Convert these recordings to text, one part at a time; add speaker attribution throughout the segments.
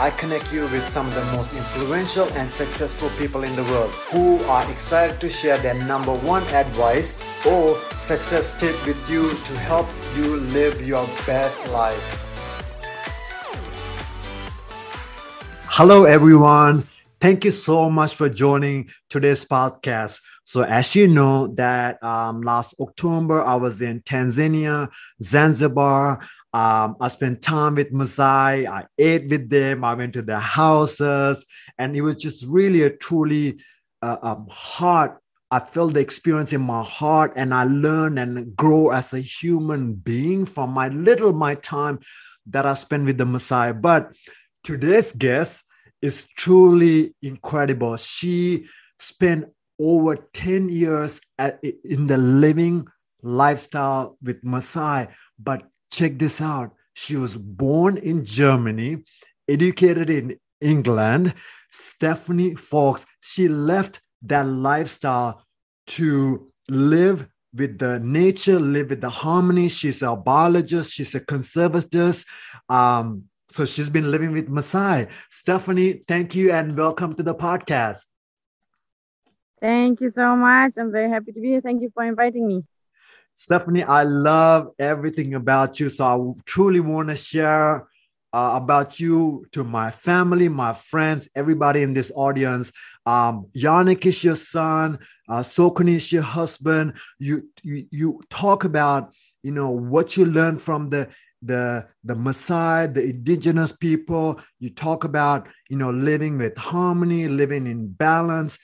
Speaker 1: I connect you with some of the most influential and successful people in the world who are excited to share their number one advice or success tip with you to help you live your best life. Hello, everyone. Thank you so much for joining today's podcast. So, as you know, that um, last October I was in Tanzania, Zanzibar. Um, I spent time with Maasai. I ate with them. I went to their houses, and it was just really a truly uh, um, heart. I felt the experience in my heart, and I learned and grow as a human being from my little my time that I spent with the Maasai. But today's guest is truly incredible. She spent over 10 years at, in the living lifestyle with Maasai, but check this out. She was born in Germany, educated in England. Stephanie Fox, she left that lifestyle to live with the nature, live with the harmony. She's a biologist, she's a conservativist. Um, so she's been living with Maasai. Stephanie, thank you and welcome to the podcast.
Speaker 2: Thank you so much. I'm very happy to be here. Thank you for inviting me.
Speaker 1: Stephanie, I love everything about you. So I truly want to share uh, about you to my family, my friends, everybody in this audience. Um, Yannick is your son. Uh, is your husband. You, you you talk about you know what you learned from the the the Maasai, the indigenous people. You talk about you know living with harmony, living in balance,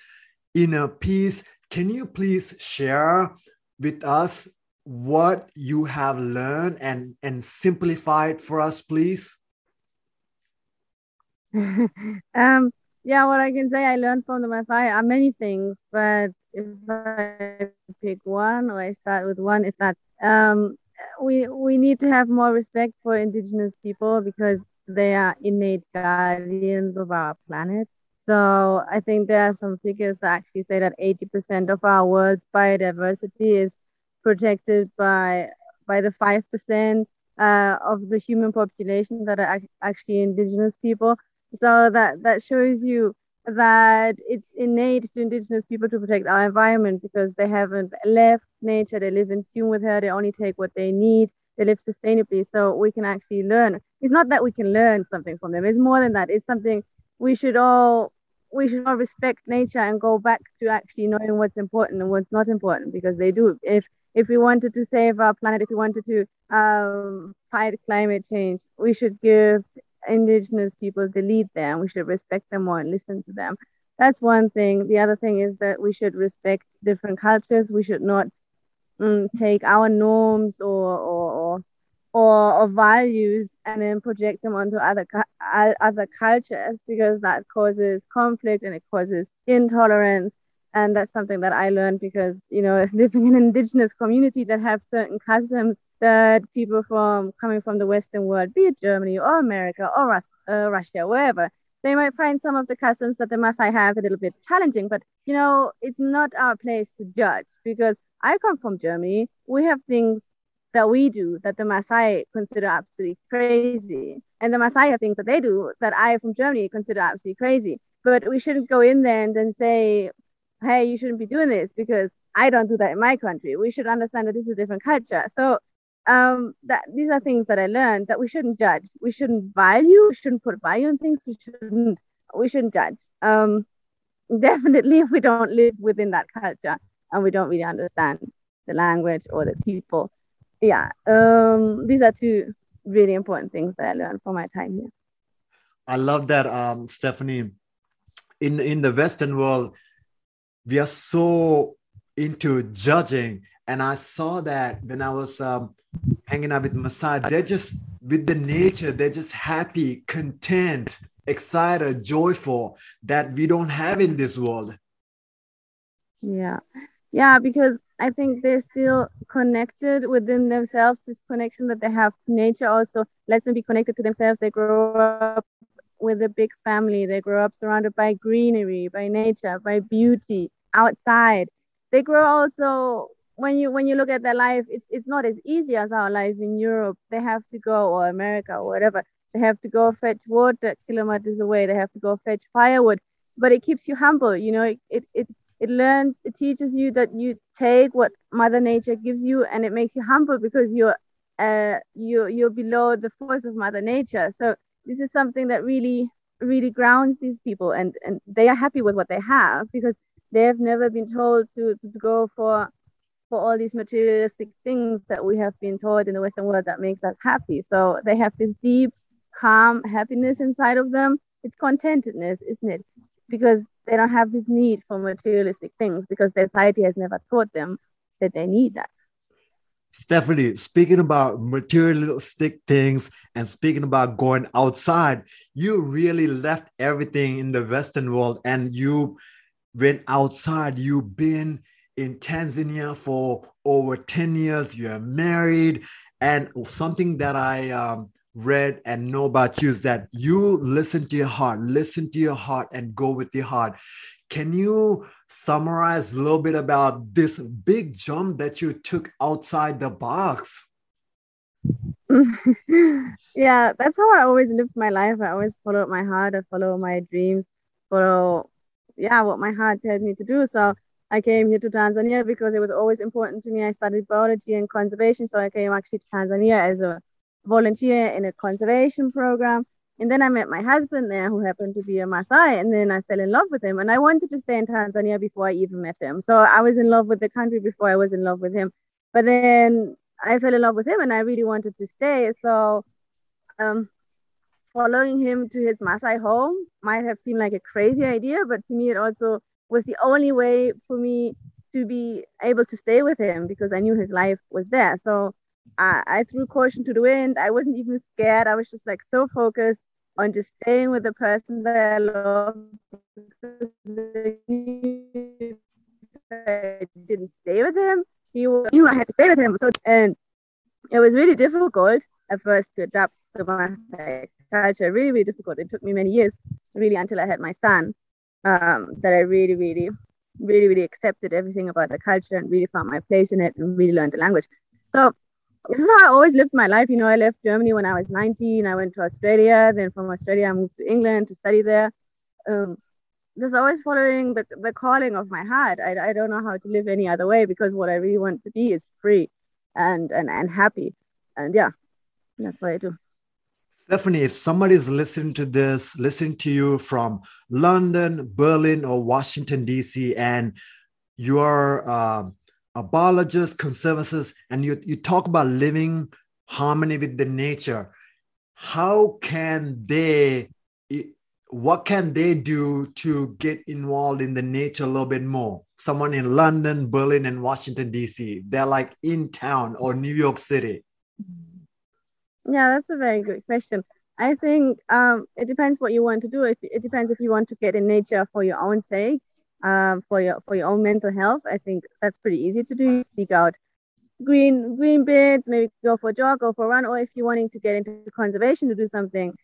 Speaker 1: inner peace. Can you please share with us what you have learned and and simplify it for us please?
Speaker 2: Um yeah what i can say i learned from the Maasai are many things but if i pick one or i start with one is that um we we need to have more respect for indigenous people because they are innate guardians of our planet. So i think there are some figures that actually say that 80% of our world's biodiversity is protected by by the five percent uh, of the human population that are actually indigenous people. So that that shows you that it's innate to indigenous people to protect our environment because they haven't left nature. They live in tune with her. They only take what they need. They live sustainably. So we can actually learn. It's not that we can learn something from them. It's more than that. It's something we should all we should all respect nature and go back to actually knowing what's important and what's not important because they do. If if we wanted to save our planet, if we wanted to um, fight climate change, we should give indigenous people the lead there and we should respect them more and listen to them. That's one thing. The other thing is that we should respect different cultures. We should not um, take our norms or, or, or or, values and then project them onto other other cultures because that causes conflict and it causes intolerance and that's something that I learned because you know living in an indigenous community that have certain customs that people from coming from the Western world, be it Germany or America or Rus- uh, Russia, wherever, they might find some of the customs that the Maasai have a little bit challenging. But you know, it's not our place to judge because I come from Germany. We have things that we do that the Maasai consider absolutely crazy, and the Maasai have things that they do that I from Germany consider absolutely crazy. But we shouldn't go in there and then say hey, you shouldn't be doing this because I don't do that in my country. We should understand that this is a different culture. So um, that these are things that I learned that we shouldn't judge. We shouldn't value. We shouldn't put value on things. We shouldn't. We shouldn't judge. Um, definitely, if we don't live within that culture and we don't really understand the language or the people, yeah. Um, these are two really important things that I learned from my time here.
Speaker 1: I love that, um, Stephanie. In in the Western world, we are so into judging. And I saw that when I was um, hanging out with Maasai, they're just with the nature, they're just happy, content, excited, joyful that we don't have in this world.
Speaker 2: Yeah. yeah because i think they're still connected within themselves this connection that they have to nature also lets them be connected to themselves they grow up with a big family they grow up surrounded by greenery by nature by beauty outside. They grow also when you when you look at their life it's, it's not as easy as our life in europe. They have to go or america or whatever. They have to go fetch water kilometers away. They have to go fetch firewood. But it keeps you humble you know? It, it, it it learns it teaches you that you take what mother nature gives you and it makes you humble because you're uh you you're below the force of mother nature. So this is something that really really grounds these people and and they are happy with what they have because they have never been told to, to go for for all these materialistic things that we have been taught in the western world that makes us happy. So they have this deep calm happiness inside of them. It's contentedness isn't it? Because they don't have this need for materialistic things because their society has never taught them that they need that.
Speaker 1: Stephanie, speaking about materialistic things and speaking about going outside, you really left everything in the Western world and you went outside. You've been in Tanzania for over 10 years. You're married. And something that I um, read and know about you is that you listen to your heart, listen to your heart, and go with your heart. Can you summarize a little bit about this big jump that you took outside the box?
Speaker 2: yeah, that's how I always lived my life. I always follow my heart, I follow my dreams, follow, yeah, what my heart tells me to do. So I came here to Tanzania because it was always important to me. I studied biology and conservation, so I came actually to Tanzania as a volunteer in a conservation program. And then I met my husband there, who happened to be a Maasai, and then I fell in love with him. And I wanted to stay in Tanzania before I even met him. So I was in love with the country before I was in love with him. But then I fell in love with him, and I really wanted to stay. So, um, following him to his Maasai home might have seemed like a crazy idea, but to me, it also was the only way for me to be able to stay with him because I knew his life was there. So I, I threw caution to the wind. I wasn't even scared. I was just like so focused on just staying with the person that I love. I didn't stay with him. He knew I had to stay with him. So and it was really difficult at first to adapt to Maasai culture. Really, really difficult. It took me many years, really, until I had my son, um, that I really, really, really, really accepted everything about the culture and really found my place in it and really learned the language. So this is how I always lived my life. You know, I left Germany when I was 19. I went to Australia. Then from Australia, I moved to England to study there. Um, just always following the, the calling of my heart. I, I don't know how to live any other way because what I really want to be is free and, and, and happy. And yeah, that's what I do.
Speaker 1: Stephanie, if somebody is listening to this, listening to you from London, Berlin, or Washington, D.C., and you are uh, a biologist, conservative, and you, you talk about living harmony with the nature. How can they, what can they do to get involved in the nature a little bit more? Someone in London, Berlin, and Washington, D.C., they're like in town or New York City.
Speaker 2: Yeah, that's a very good question. I think um, it depends what you want to do. If, it depends if you want to get in nature for your own sake um, for your for your own mental health. I think that's pretty easy to do. Seek out green green bits, maybe go for a jog, go for a run, or if you're wanting to get into conservation to do something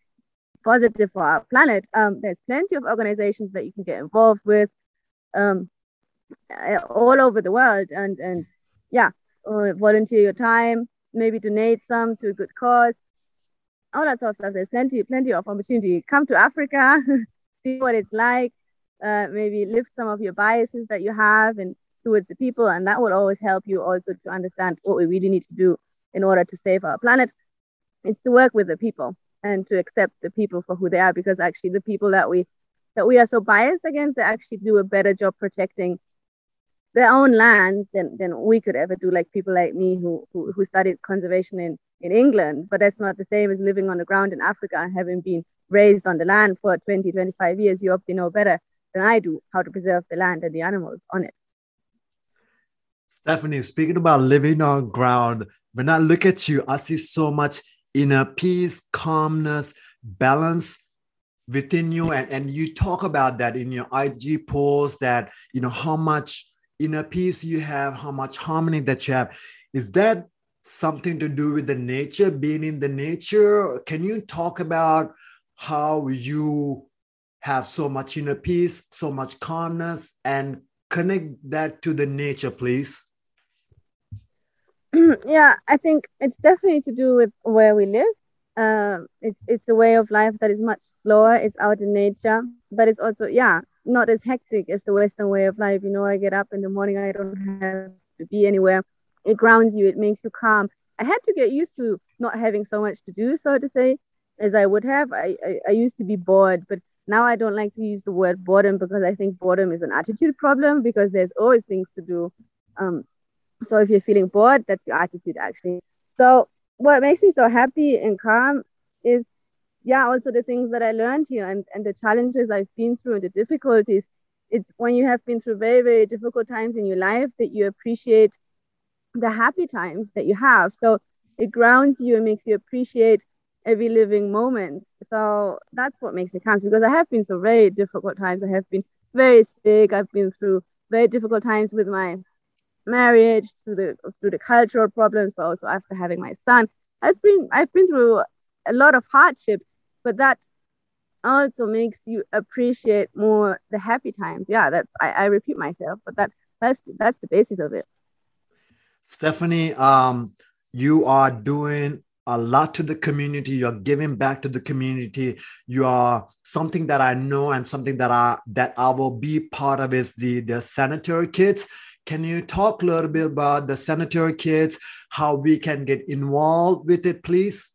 Speaker 2: positive for our planet, um, there's plenty of organizations that you can get involved with um, all over the world, and and yeah, uh, volunteer your time, maybe donate some to a good cause. All that sort of stuff. There's plenty, plenty of opportunity. Come to Africa, see what it's like uh, maybe lift some of your biases that you have and towards the people and that will always help you also to understand what we really need to do in order to save our planet it's to work with the people and to accept the people for who they are because actually the people that we that we are so biased against they actually do a better job protecting their own lands than, than we could ever do like people like me who, who who studied conservation in in england but that's not the same as living on the ground in africa and having been raised on the land for 20 25 years you obviously know better than I do how to preserve the land and the animals on it.
Speaker 1: Stephanie, speaking about living on ground, when I look at you, I see so much inner peace, calmness, balance within you. And, and you talk about that in your IG post that, you know, how much inner peace you have, how much harmony that you have. Is that something to do with the nature, being in the nature? Can you talk about how you have so much inner peace, so much calmness, and connect that to the nature, please?
Speaker 2: yeah, I think it's definitely to do with where we live. Um, it's it's a way of life that is much slower. It's out in nature, but it's also yeah not as hectic as the Western way of life. You know, I get up in the morning, I don't have to be anywhere. It grounds you. It makes you calm. I had to get used to not having so much to do, so to say, as I would have. I, I, I used to be bored, but now I don't like to use the word boredom because I think boredom is an attitude problem because there's always things to do. Um, so if you're feeling bored, that's your attitude actually. So what makes me so happy and calm is yeah, also the things that I learned here and, and the challenges I've been through and the difficulties. It's when you have been through very, very difficult times in your life that you appreciate the happy times that you have. So it grounds you and makes you appreciate every living moment. So that's what makes me calm because I have been so very difficult times. I have been very sick. I've been through very difficult times with my marriage, through the through the cultural problems, but also after having my son. I've been I've been through a lot of hardship, but that also makes you appreciate more the happy times. Yeah, that I, I repeat myself, but that that's that's the basis of it.
Speaker 1: Stephanie, um, you are doing a lot to the community you're giving back to the community you are something that i know and something that i that i will be part of is the the sanitary kits can you talk a little bit about the sanitary kits how we can get involved with it please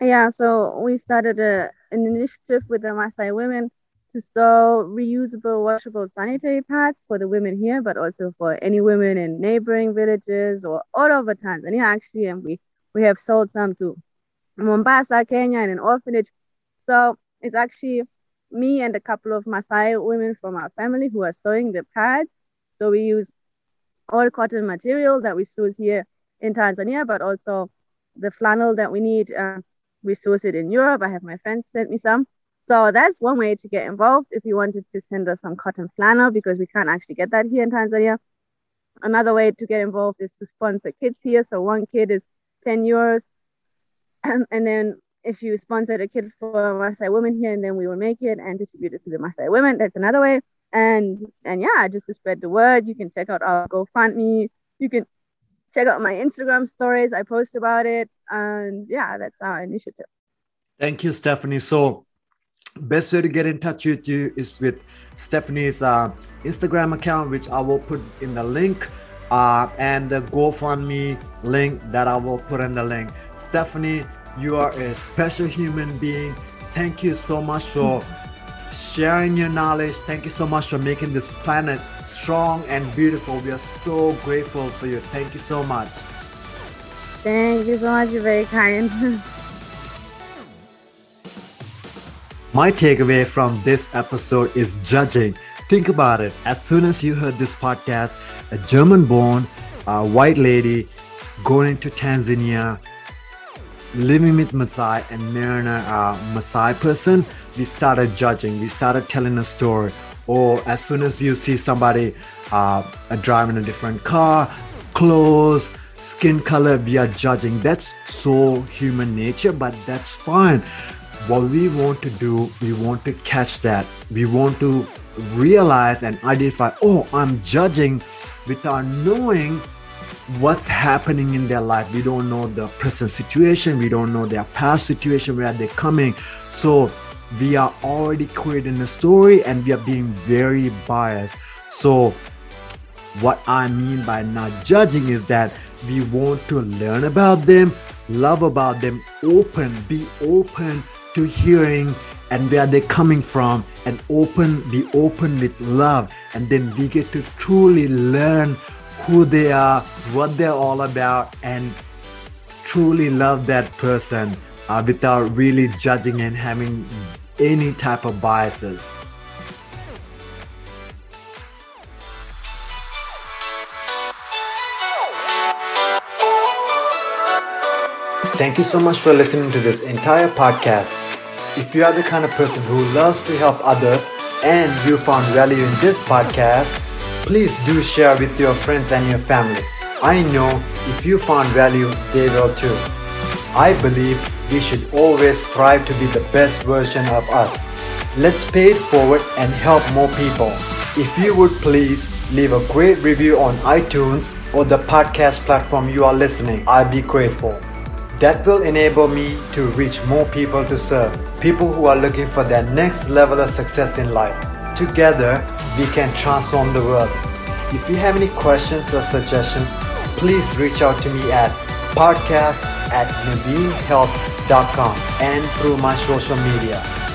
Speaker 2: yeah so we started a, an initiative with the Maasai women to sell reusable washable sanitary pads for the women here, but also for any women in neighboring villages or all over Tanzania actually. And we, we have sold some to Mombasa, Kenya, and an orphanage. So it's actually me and a couple of Maasai women from our family who are sewing the pads. So we use all cotton material that we source here in Tanzania, but also the flannel that we need. Uh, we source it in Europe. I have my friends sent me some. So that's one way to get involved if you wanted to send us some cotton flannel because we can't actually get that here in Tanzania. Another way to get involved is to sponsor kids here. So one kid is 10 euros. and then if you sponsor a kid for a Maasai women here, and then we will make it and distribute it to the Maasai women. That's another way. And and yeah, just to spread the word, you can check out our GoFundMe. You can check out my Instagram stories. I post about it. And yeah, that's our initiative.
Speaker 1: Thank you, Stephanie. So best way to get in touch with you is with Stephanie's uh, Instagram account, which I will put in the link, uh, and the GoFundMe link that I will put in the link. Stephanie, you are a special human being. Thank you so much for sharing your knowledge. Thank you so much for making this planet strong and beautiful. We are so grateful for you. Thank you so much.
Speaker 2: Thank you so much. You're very kind.
Speaker 1: My takeaway from this episode is judging. Think about it. As soon as you heard this podcast, a German born uh, white lady going to Tanzania, living with Maasai and marrying a uh, Maasai person, we started judging. We started telling a story. Or as soon as you see somebody uh, driving a different car, clothes, skin color, we are judging. That's so human nature, but that's fine what we want to do, we want to catch that. We want to realize and identify, oh, I'm judging without knowing what's happening in their life. We don't know the present situation, we don't know their past situation, where they're coming. So we are already creating a story and we are being very biased. So what I mean by not judging is that we want to learn about them, love about them, open, be open to hearing and where they're coming from and open be open with love. And then we get to truly learn who they are what they're all about and truly love that person uh, without really judging and having any type of biases Thank you so much for listening to this entire podcast. If you are the kind of person who loves to help others and you found value in this podcast, Please do share with your friends and your family. I know if you found value, they will too. I believe we should always strive to be the best version of us. Let's pay it forward and help more people. If you would please leave a great review on iTunes or the podcast platform you are listening, I'd be grateful. That will enable me to reach more people to serve, people who are looking for their next level of success in life. Together, we can transform the world. If you have any questions or suggestions, please reach out to me at podcast at and through my social media.